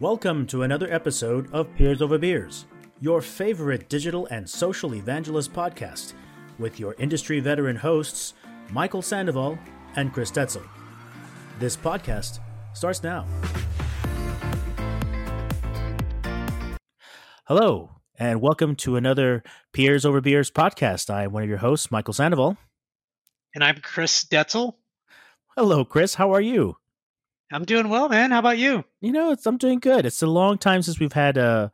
Welcome to another episode of Peers Over Beers, your favorite digital and social evangelist podcast, with your industry veteran hosts, Michael Sandoval and Chris Detzel. This podcast starts now. Hello, and welcome to another Peers Over Beers podcast. I am one of your hosts, Michael Sandoval. And I'm Chris Detzel. Hello, Chris. How are you? I'm doing well, man. How about you? You know, it's, I'm doing good. It's a long time since we've had a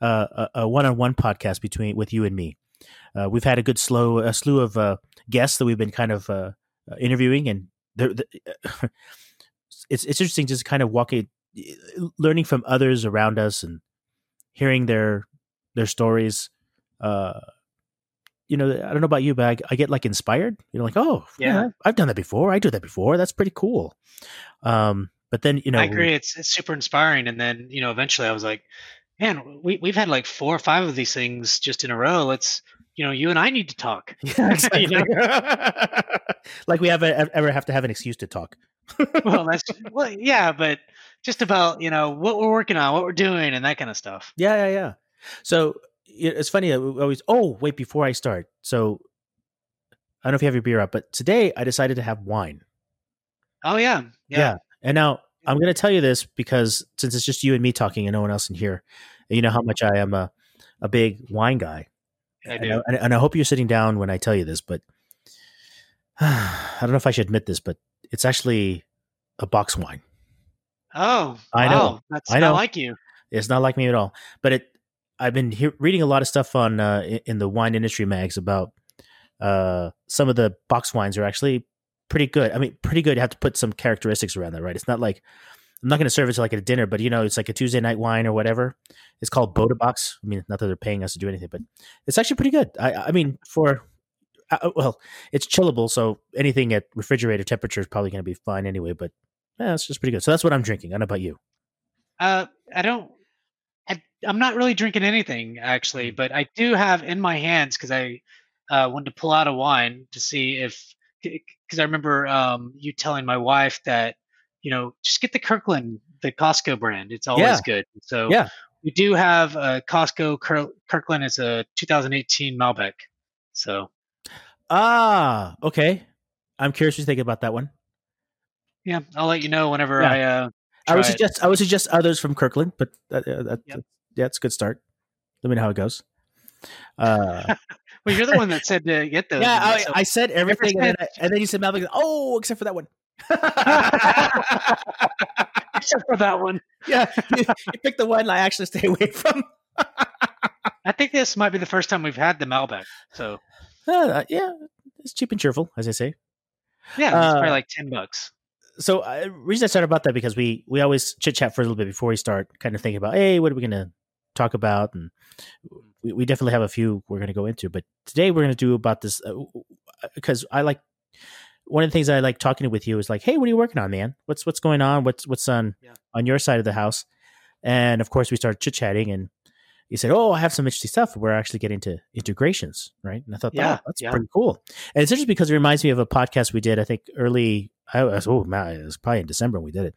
a, a one-on-one podcast between with you and me. Uh, we've had a good slow a slew of uh, guests that we've been kind of uh, interviewing, and they're, they're, it's it's interesting just kind of walking, learning from others around us, and hearing their their stories. Uh, you know, I don't know about you, but I, I, get like inspired. You know, like, oh, yeah. yeah, I've done that before. I do that before. That's pretty cool. Um, but then you know, I agree. It's it's super inspiring. And then you know, eventually, I was like, man, we we've had like four or five of these things just in a row. Let's you know, you and I need to talk. Yeah, exactly. like we have a, ever have to have an excuse to talk. well, that's well, yeah, but just about you know what we're working on, what we're doing, and that kind of stuff. Yeah, yeah, yeah. So it's funny. Uh, I always oh wait before I start. So I don't know if you have your beer up, but today I decided to have wine. Oh yeah, yeah. yeah. And now I'm going to tell you this because since it's just you and me talking and no one else in here, you know how much I am a a big wine guy. I do. And, and I hope you're sitting down when I tell you this, but I don't know if I should admit this, but it's actually a box wine. Oh, I know. Wow. That's I know. not like you. It's not like me at all. But it, I've been he- reading a lot of stuff on uh, in the wine industry mags about uh, some of the box wines are actually pretty good. I mean, pretty good. You have to put some characteristics around that, right? It's not like I'm not going to serve it to like at a dinner, but you know, it's like a Tuesday night wine or whatever. It's called Bota Box. I mean, not that they're paying us to do anything, but it's actually pretty good. I, I mean, for uh, uh well, it's chillable, so anything at refrigerator temperature is probably going to be fine anyway. But yeah, it's just pretty good. So that's what I'm drinking. I don't know about you. Uh, I don't. I, am not really drinking anything actually, mm. but I do have in my hands because I uh, wanted to pull out a wine to see if because I remember um, you telling my wife that you know just get the Kirkland, the Costco brand. It's always yeah. good. So yeah, we do have a Costco Kirkland. It's a 2018 Malbec. So ah, okay. I'm curious what you think about that one. Yeah, I'll let you know whenever yeah. I. Uh, I would suggest it. I would suggest others from Kirkland, but that, uh, that, yep. yeah, it's a good start. Let me know how it goes. Uh, well, you're the one that said to get those. Yeah, I, so I, said everything, and then, I, and then, you said Malbec. Oh, except for that one. except for that one. Yeah, you, you picked the one I actually stay away from. I think this might be the first time we've had the Malbec. So, uh, yeah, it's cheap and cheerful, as I say. Yeah, it's uh, probably like ten bucks. So, uh, reason I started about that because we we always chit chat for a little bit before we start, kind of thinking about, hey, what are we gonna talk about, and we, we definitely have a few we're going to go into. But today we're going to do about this because uh, I like one of the things I like talking with you is like, hey, what are you working on, man? What's what's going on? What's what's on yeah. on your side of the house? And of course, we started chit chatting, and you said, "Oh, I have some interesting stuff. We're actually getting to integrations, right?" And I thought, yeah, oh, that's yeah. pretty cool. And it's interesting because it reminds me of a podcast we did. I think early, I was oh man, it was probably in December when we did it.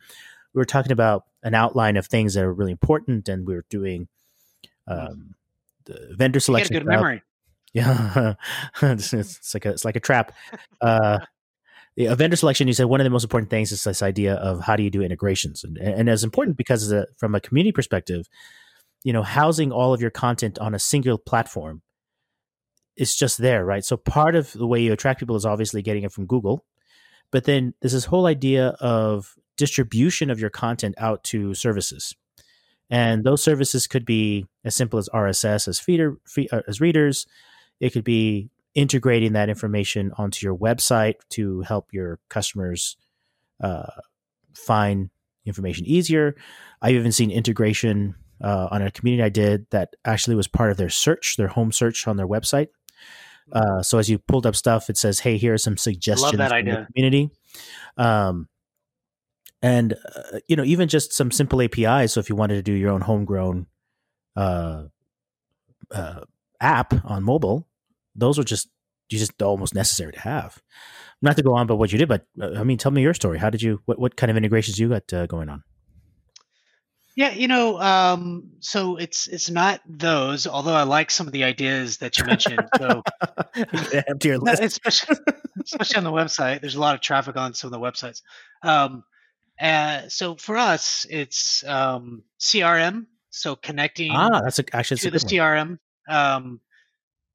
We were talking about an outline of things that are really important, and we were doing um, the vendor selection. good memory. Yeah, it's, it's, like a it's like a trap. Uh, a vendor selection. You said one of the most important things is this idea of how do you do integrations, and and as important because a, from a community perspective, you know, housing all of your content on a single platform is just there, right? So part of the way you attract people is obviously getting it from Google, but then there's this whole idea of distribution of your content out to services and those services could be as simple as RSS as feeder feed, uh, as readers. It could be integrating that information onto your website to help your customers uh, find information easier. I've even seen integration uh, on a community I did that actually was part of their search, their home search on their website. Uh, so as you pulled up stuff, it says, "Hey, here are some suggestions Love that idea. community." Um, and uh, you know even just some simple apis so if you wanted to do your own homegrown uh, uh, app on mobile those are just you just almost necessary to have not to go on about what you did but uh, i mean tell me your story how did you what, what kind of integrations you got uh, going on Yeah, you know, um, so it's it's not those. Although I like some of the ideas that you mentioned. So, Add to your list. especially especially on the website, there's a lot of traffic on some of the websites. Um, uh, so for us, it's um, CRM. So connecting Ah, that's a, actually to the. CRM. Um,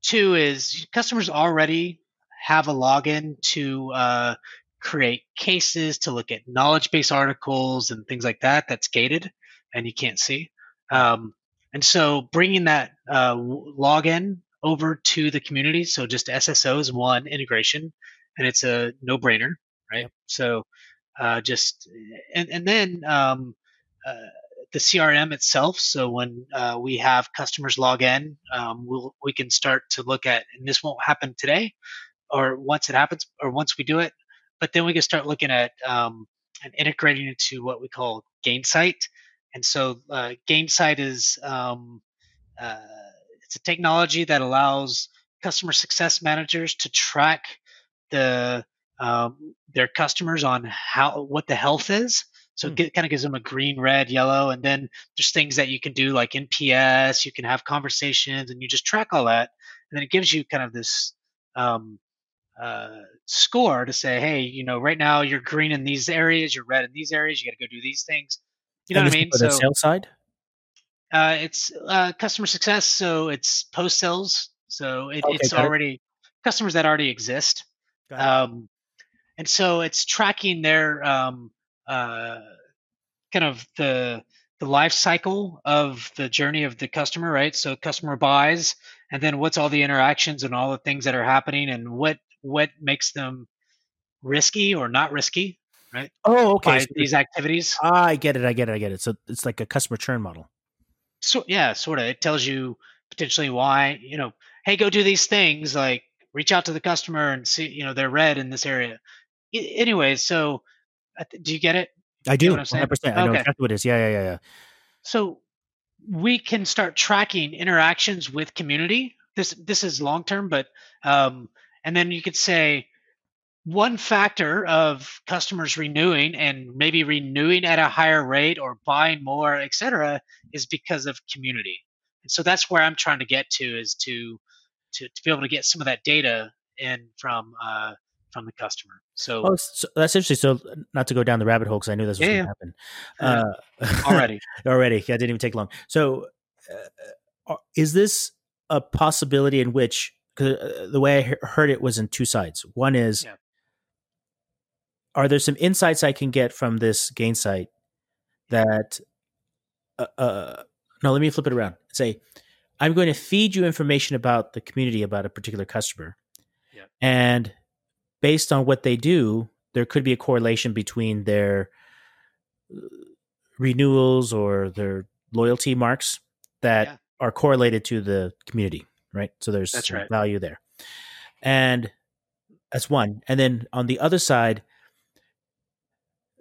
two is customers already have a login to uh, create cases, to look at knowledge base articles and things like that. That's gated and you can't see. Um, and so bringing that uh, login over to the community, so just SSO is one integration, and it's a no-brainer, right? So uh, just and and then um, uh, the CRM itself. So when uh, we have customers log in, um, we'll we can start to look at, and this won't happen today, or once it happens, or once we do it, but then we can start looking at um, and integrating into what we call Gainsight. And so uh, Gainsight is um, uh, it's a technology that allows customer success managers to track the um, their customers on how what the health is. So Hmm. it kind of gives them a green, red, yellow, and then there's things that you can do like NPS. You can have conversations, and you just track all that, and then it gives you kind of this um, uh, score to say, hey, you know, right now you're green in these areas, you're red in these areas. You got to go do these things. You know and what I mean? for the So sales side. uh, it's uh, customer success, so it's post sales. So it, Okay, it's got it. already customers that already exist. Um, and so it's tracking their um, uh, kind of the the life cycle of the journey of the customer, right? So customer buys, and then what's all the interactions and all the things that are happening, and what what makes them risky or not risky, right? Oh, okay. So these activities. I get it. I get it. I get it. So it's like a customer churn model. So yeah, sort of. It tells you potentially why you know, hey, go do these things. Like reach out to the customer and see, you know, they're red in this area. Anyways, so do you get it? I do. know what One I'm saying? hundred percent. I know Okay. exactly what it is. Yeah, yeah, yeah, yeah. So we can start tracking interactions with community. This this is long term, but um, and then you could say one factor of customers renewing and maybe renewing at a higher rate or buying more, et cetera, is because of community. And so that's where I'm trying to get to is to to, to be able to get some of that data in from uh, from the customer. So Oh, so that's interesting. So, not to go down the rabbit hole because I knew this was Yeah, going to yeah. happen. Uh, already, already, yeah, it didn't even take long. So, uh, is this a possibility in which 'cause, uh, the way I he- heard it was in two sides? One is, Yeah. are there some insights I can get from this Gainsight that? Uh, uh, no, let me flip it around. Say, I'm going to feed you information about the community about a particular customer, Yeah. and based on what they do, there could be a correlation between their uh, renewals or their loyalty marks that Yeah. are correlated to the community, right? So there's That's right. value there. And that's one. And then on the other side,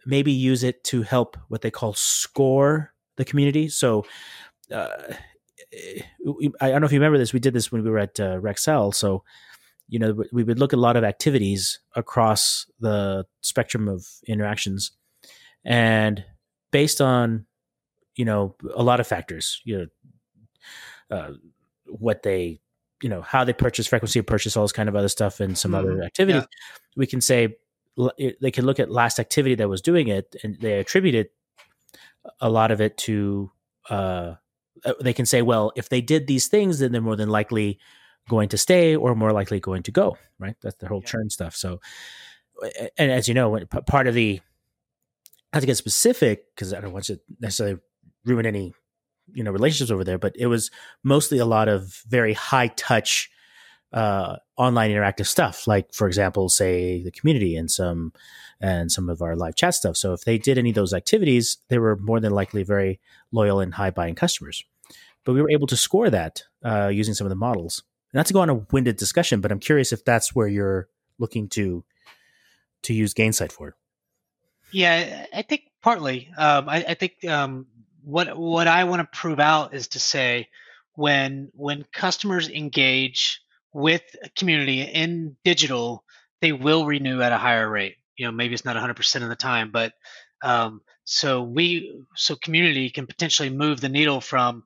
maybe use it to help what they call score the community. So uh, I don't know if you remember this. We did this when we were at uh, Rexel. So you know we would look at a lot of activities across the spectrum of interactions, and based on you know a lot of factors, you know uh, what they you know how they purchase, frequency of purchase, all this kind of other stuff, and some other Mhm. activities. Yeah. We can say they can look at last activity that was doing it, and they attributed a lot of it to. Uh, uh, they can say, well, if they did these things, then they're more than likely going to stay or more likely going to go. Right? That's the whole Yeah. churn stuff. So, and as you know, when, part of the not to get specific because I don't want to necessarily ruin any you know relationships over there, but it was mostly a lot of very high touch uh, online interactive stuff, like for example, say the community and some and some of our live chat stuff. So if they did any of those activities, they were more than likely very loyal and high buying customers. But we were able to score that uh, using some of the models. Not to go on a winded discussion, but I'm curious if that's where you're looking to to use Gainsight for. Yeah, I think partly. Um, I, I think um, what what I want to prove out is to say when when customers engage with a community in digital, they will renew at a higher rate. You know, maybe it's not 100% of the time, but um, so we so community can potentially move the needle from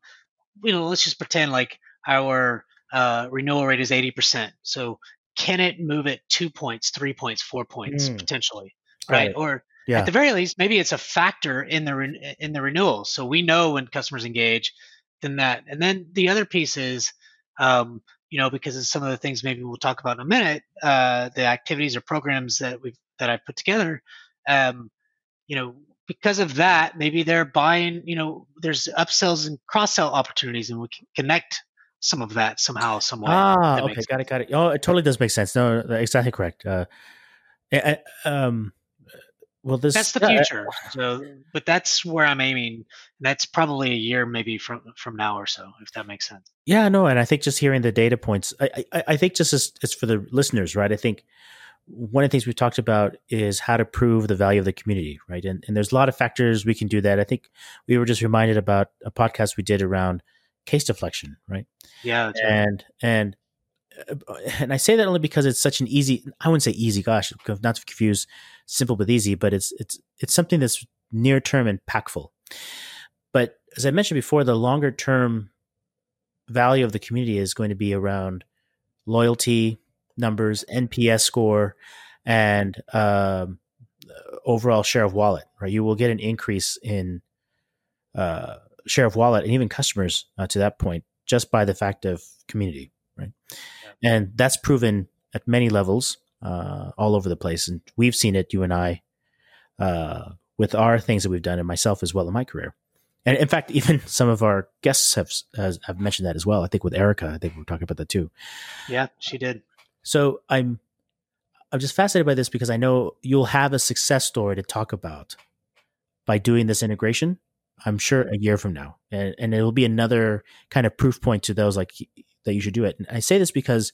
you know let's just pretend like our uh, renewal rate is 80% so can it move it two points three points four points Mm. potentially Got right? or Yeah. at the very least maybe it's a factor in the re- in the renewal. So we know when customers engage then that. And then the other piece is um, you know because of some of the things maybe we'll talk about in a minute uh, the activities or programs that we've that I've put together um, you know because of that maybe they're buying you know there's upsells and cross sell opportunities and we can connect some of that somehow some way Ah, okay, got it, got it. Oh, it totally does make sense. No, exactly correct. Uh, eh, um, well, this that's the eh, future so but that's where i'm aiming that's probably a year maybe from from now or so if that makes sense Yeah, no, and I think just hearing the data points, I, I, I think just as it's for the listeners, right? I think one of the things we've talked about is how to prove the value of the community, right? And and there's a lot of factors we can do that. I think we were just reminded about a podcast we did around case deflection, right? yeah that's right. And and uh, and I say that only because it's such an easy. I wouldn't say easy. Gosh, not to confuse simple with easy, but it's it's it's something that's near term and impactful. But as I mentioned before, the longer term value of the community is going to be around loyalty numbers, NPS score, and um, overall share of wallet. Right, you will get an increase in uh, share of wallet and even customers uh, to that point just by the fact of community. Right, and that's proven at many levels uh, all over the place, and we've seen it. You and I. Uh, with our things that we've done, and myself as well in my career, and in fact, even some of our guests have has, have mentioned that as well. I think with Erica, I think we are talking about that too. yeah she did So I'm I'm just fascinated by this because I know you'll have a success story to talk about by doing this integration. I'm sure a year from now, and and it'll be another kind of proof point to those like that you should do it. And I say this because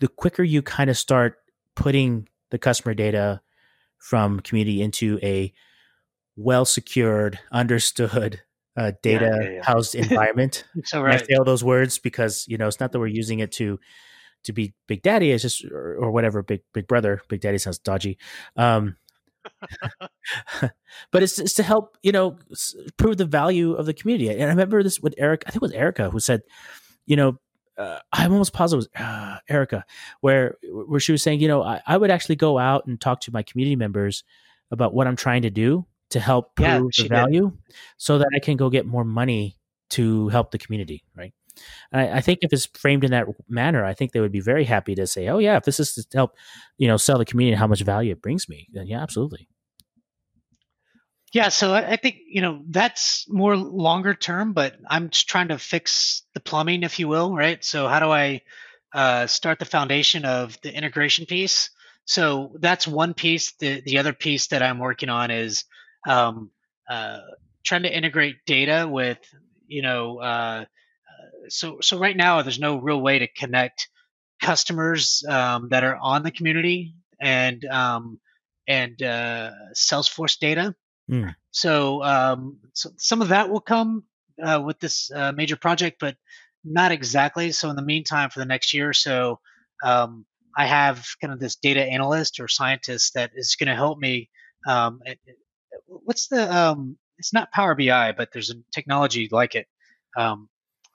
the quicker you kind of start putting the customer data from community into a well secured, understood uh, data yeah, yeah. housed environment, so and I right say all those words because you know it's not that we're using it to to be Big Daddy. It's just or, or whatever Big Big Brother. Big Daddy sounds dodgy, um, but it's, it's to help you know prove the value of the community. And I remember this with Eric. I think it was Erica who said, you know. Uh, I'm almost positive it was uh, Erica, where where she was saying, you know, I, I would actually go out and talk to my community members about what I'm trying to do to help prove Yeah, the she did. value, so that I can go get more money to help the community, right? And I, I think if it's framed in that manner, I think they would be very happy to say, "Oh yeah, if this is to help, you know, sell the community how much value it brings me, then yeah, absolutely." Yeah, so I I think you know that's more longer term, but I'm just trying to fix the plumbing, if you will, right? So how do I uh, start the foundation of the integration piece? So that's one piece. The the other piece that I'm working on is um, uh, trying to integrate data with you know. Uh, so so right now there's no real way to connect customers um, that are on the community and um, and uh, Salesforce data. Mm. So, um, so some of that will come uh, with this uh, major project, but not exactly. So in the meantime, for the next year or so, um, I have kind of this data analyst or scientist that is going to help me. Um, it- it- what's the? Um, it's not Power BI, but there's a technology like it. Um,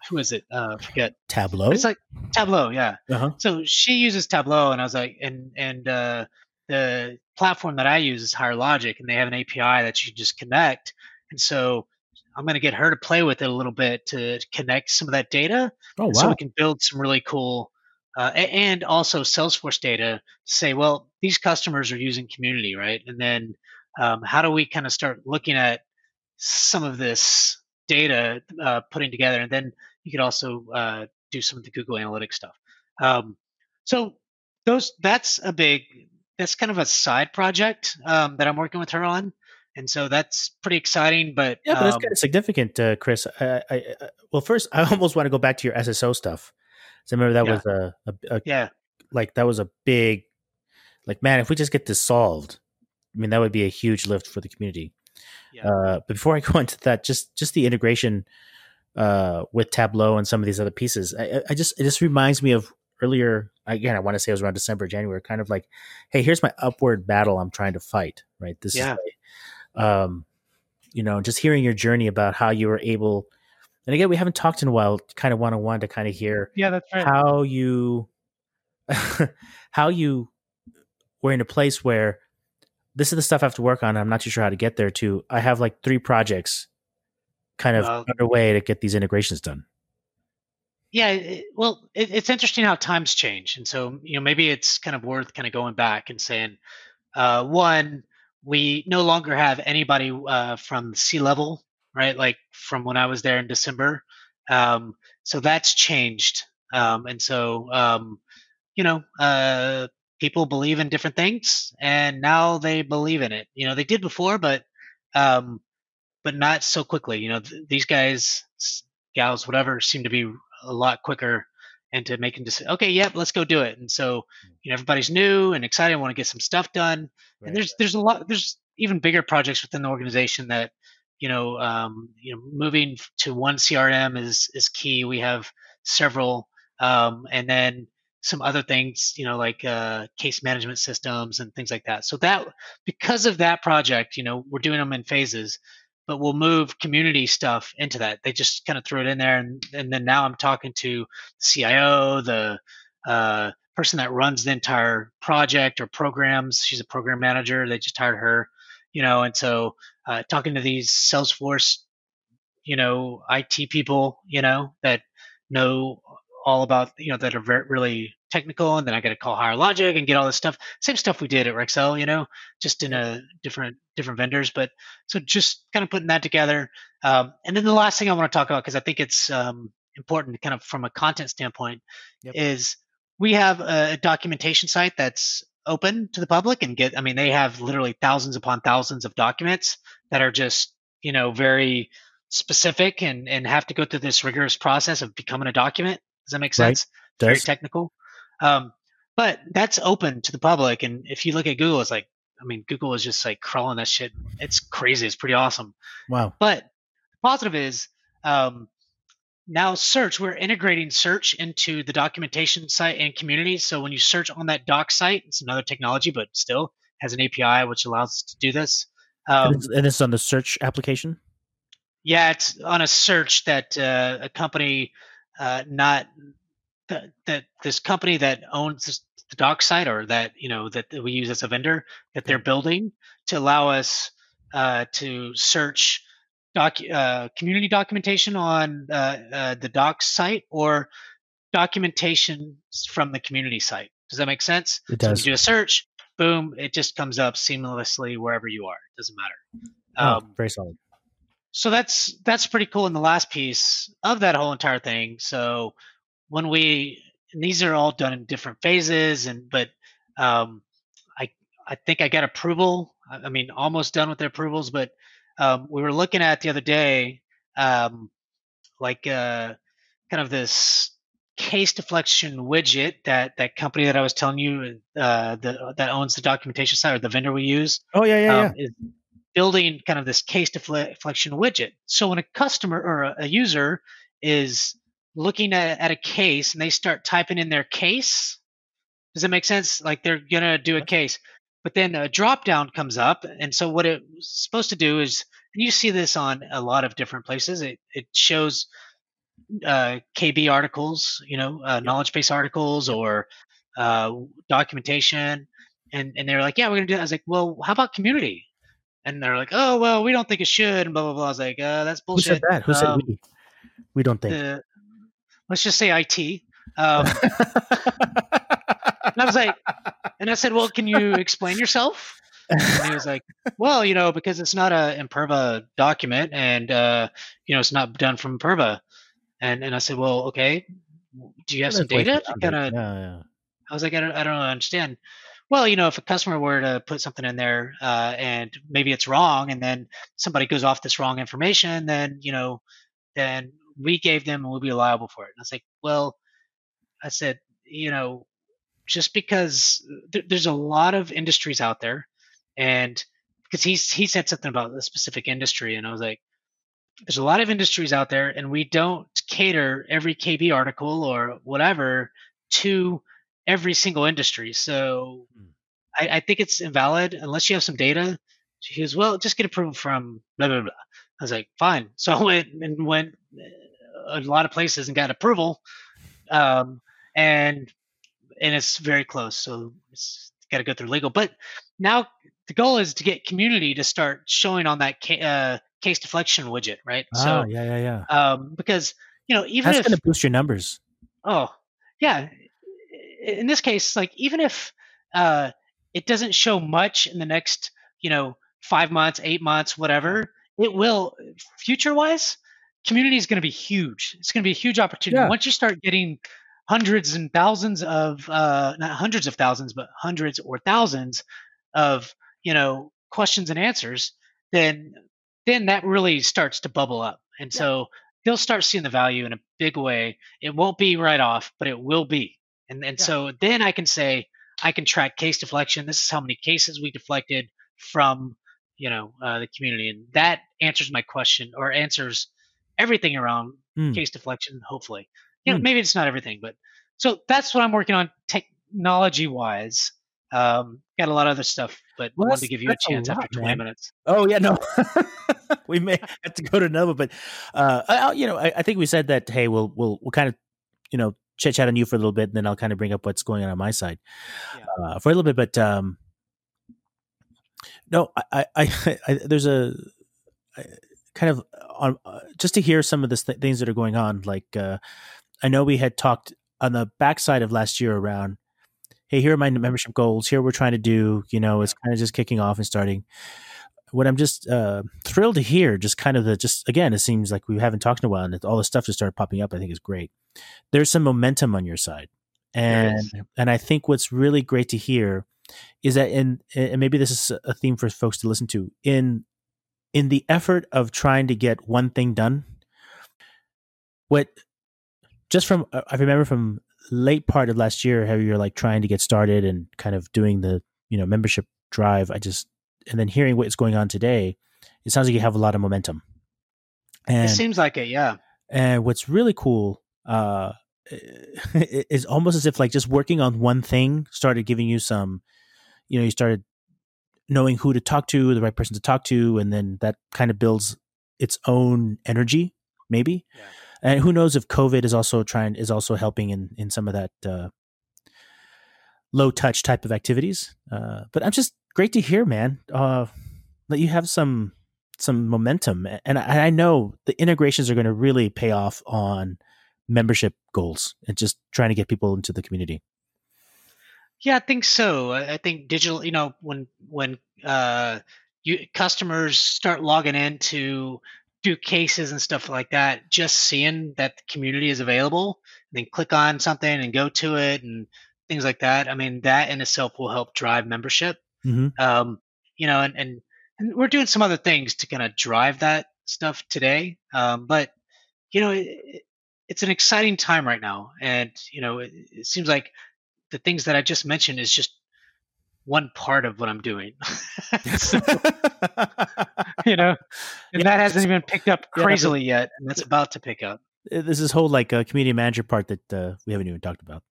who is it? Uh, I forget. Tableau. It's like Tableau, yeah. uh-huh. So she uses Tableau, and I was like, and and uh, the platform that I use is Higher Logic, and they have an API that you can just connect. And so I'm going to get her to play with it a little bit to connect some of that data, Oh so we can build some really cool, uh, and also Salesforce data say, well, these customers are using Community, right? And then um, how do we kind of start looking at some of this data uh, putting together, and then you could also uh, do some of the Google Analytics stuff. Um, so those that's a big that's kind of a side project um, that I'm working with her on, and so that's pretty exciting. But Yeah, but that's um, kind of significant, uh, Chris. I, I, I, well, first, I almost want to go back to your SSO stuff. So I remember that Yeah. was a, a, a yeah, like that was a big, like man, if we just get this solved, I mean, that would be a huge lift for the community. Yeah. Uh, but before I go into that, just just the integration uh, with Tableau and some of these other pieces, I, I- just it just reminds me of earlier. Again, I want to say it was around December, January, kind of like, hey, here's my upward battle I'm trying to fight. Right, this Yeah. is um, you know, just hearing your journey about how you were able. And again, we haven't talked in a while, kind of one on one to kind of hear yeah, that's right. how you how you were in a place where this is the stuff I have to work on. I'm not too sure how to get there. To I have like three projects kind of Well- underway to get these integrations done. Yeah, it, well, it, it's interesting how times change, and so you know maybe it's kind of worth kind of going back and saying, uh, one, we no longer have anybody uh, from C-level, right? Like from when I was there in December, um, so that's changed, um, and so um, you know, uh, people believe in different things, and now they believe in it. You know, they did before, but um, but not so quickly. You know, th- these guys, gals, whatever, seem to be a lot quicker into making decisions. Okay, yep, let's go do it. And so, you know, everybody's new and excited, want to get some stuff done. And there's there's a lot there's even bigger projects within the organization that you know um, you know moving to one CRM is is key. We have several, um, and then some other things, you know, like uh, case management systems and things like that. So that because of that project, you know, we're doing them in phases but we'll move community stuff into that. They just kind of threw it in there, and and then now I'm talking to the CIO, the uh, person that runs the entire project or programs. She's a program manager. They just hired her, you know, and so uh, talking to these Salesforce, you know, IT people, you know, that know all about, you know, that are very, really technical, and then I got to call Higher Logic and get all this stuff. Same stuff we did at Rexel, you know, just in a different different vendors, but so just kind of putting that together. Um, and then the last thing I want to talk about, because I think it's um, important kind of from a content standpoint, Yep. is we have a documentation site that's open to the public and get, I mean, they have literally thousands upon thousands of documents that are just, you know, very specific and, and have to go through this rigorous process of becoming a document. Does that make Right. sense? Very Does technical. Um, but that's open to the public. And if you look at Google, it's like, I mean, Google is just like crawling that shit. It's crazy. It's pretty awesome. wow. But the positive is um, now search, we're integrating search into the documentation site and community. So when you search on that doc site, it's another technology, but still has an API which allows us to do this. Um, and, this, and this is on the search application. yeah, it's on a search that uh, a company, uh, not that, that this company that owns the doc site or that you know that we use as a vendor that they're building to allow us uh, to search doc uh, community documentation on uh, uh, the doc site or documentation from the community site. Does that make sense? It So does. you do a search, boom, it just comes up seamlessly wherever you are. It doesn't matter. Oh, Um, very solid. So that's that's pretty cool in the last piece of that whole entire thing so when we and these are all done in different phases and but um i i think i got approval i, mean almost done with the approvals but um we were looking at the other day um like uh kind of this case deflection widget that that company that i was telling you uh the, that owns the documentation site or the vendor we use Oh yeah, yeah, yeah. um, is building kind of this case deflection widget. So when a customer or a, a user is looking at, at a case and they start typing in their case, does that make sense? Like they're gonna do a case, but then a drop down comes up, and so what it's supposed to do is, and you see this on a lot of different places. It it shows uh, KB articles, you know, uh, knowledge base articles or uh, documentation, and and they're like, yeah, we're gonna do that. I was like, well, how about community? And they're like, oh well, we don't think it should, and blah blah blah. I was like, uh, that's Who bullshit. said that? Who said Um, we? We don't think. the- let's just say IT. Um, and I was like, and I said, well, can you explain yourself? And he was like, well, you know, because it's not a Imperva document, and uh, you know, it's not done from Imperva. And and I said, well, okay, do you have some data kind of Yeah, yeah. I was like, I don't, I don't understand. Well, you know, if a customer were to put something in there uh, and maybe it's wrong, and then somebody goes off this wrong information, then you know, then we gave them and we'll be liable for it. And I was like, well, I said, you know, just because th- there's a lot of industries out there, and because he's he said something about a specific industry, and I was like, there's a lot of industries out there, and we don't cater every KB article or whatever to every single industry. So Hmm. I, I think it's invalid unless you have some data. He goes, well, just get approval from blah blah blah. I was like, fine. So I went and went uh, a lot of places and got approval, um, and and it's very close. So it's got to go through legal. But now the goal is to get community to start showing on that ca- uh, case deflection widget, right? Ah, so yeah, yeah, yeah. um, because you know even That's if going to boost your numbers. oh yeah, in this case, like even if uh, it doesn't show much in the next you know five months, eight months, whatever, it will future wise. Community is going to be huge. It's going to be a huge opportunity Yeah. once you start getting hundreds and thousands of uh, not hundreds of thousands, but hundreds or thousands of you know questions and answers. Then then that really starts to bubble up, and so they'll start seeing the value in a big way. It won't be right off, but it will be. And and Yeah. so then I can say I can track case deflection. This is how many cases we deflected from you know uh, the community, and that answers my question or answers everything around Hmm. case deflection. Hopefully, you know Hmm. maybe it's not everything, but so that's what I'm working on technology wise. Um, got a lot of other stuff, but Well, wanted to give you a that's a chance after 20 man. minutes. Oh yeah, no, we may have to go to another, but uh, I, you know, I, I think we said that. Hey, we'll we'll we'll kind of you know chit chat on you for a little bit, and then I'll kind of bring up what's going on on my side Yeah. uh, for a little bit. But um, no, I, I, I, there's a I- kind of on uh, just to hear some of the th- things that are going on. Like uh, I know we had talked on the backside of last year around. Hey, here are my membership goals. Here we're trying to do. You know, it's kind of just kicking off and starting what I'm just uh, thrilled to hear, just kind of the just again, it seems like we haven't talked in a while, and all the stuff just started popping up. I think is great. There's some momentum on your side, and and I think what's really great to hear is that in and maybe this is a theme for folks to listen to in in the effort of trying to get one thing done. What just from uh, I remember from late part of last year how you're like trying to get started and kind of doing the you know membership drive. I just and then hearing what's going on today, it sounds like you have a lot of momentum. And, It seems like it, yeah. and what's really cool uh, is almost as if like just working on one thing started giving you some, you know, you started knowing who to talk to, the right person to talk to, and then that kind of builds its own energy, maybe. Yeah. And who knows if COVID is also trying is also helping in in some of that uh, low touch type of activities. Uh, but I'm just great to hear, man, uh, that you have some some momentum, and I, I know the integrations are going to really pay off on membership goals and just trying to get people into the community. Yeah, I think so. I think digital, you know, when when uh, you customers start logging in to do cases and stuff like that, just seeing that the community is available, and then click on something and go to it and things like that. I mean, that in itself will help drive membership. Mm-hmm. Um, you know, and, and and we're doing some other things to kind of drive that stuff today. Um, but you know, it, it- it's an exciting time right now, and you know, it, it seems like the things that I just mentioned is just one part of what I'm doing. So, you know, and Yeah, that hasn't even picked up yeah, crazily yet, and that's about to pick up. This is whole like uh, community manager part that uh, we haven't even talked about.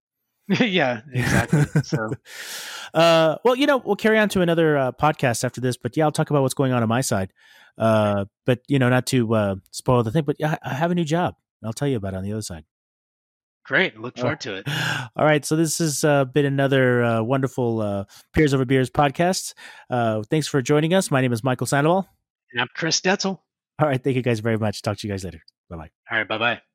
yeah, exactly. So uh, well, you know, we'll carry on to another uh, podcast after this, but yeah, I'll talk about what's going on on my side. Uh, but you know, not to uh, spoil the thing, but yeah, I I have a new job. I'll tell you about it on the other side. great. Look forward to it. All right, so this has uh, been another uh, wonderful uh, Peers Over Beers podcast. Uh, thanks for joining us. My name is Michael Sandoval. And I'm Chris Detzel. All right, thank you guys very much. Talk to you guys later. Bye bye. All right, bye bye.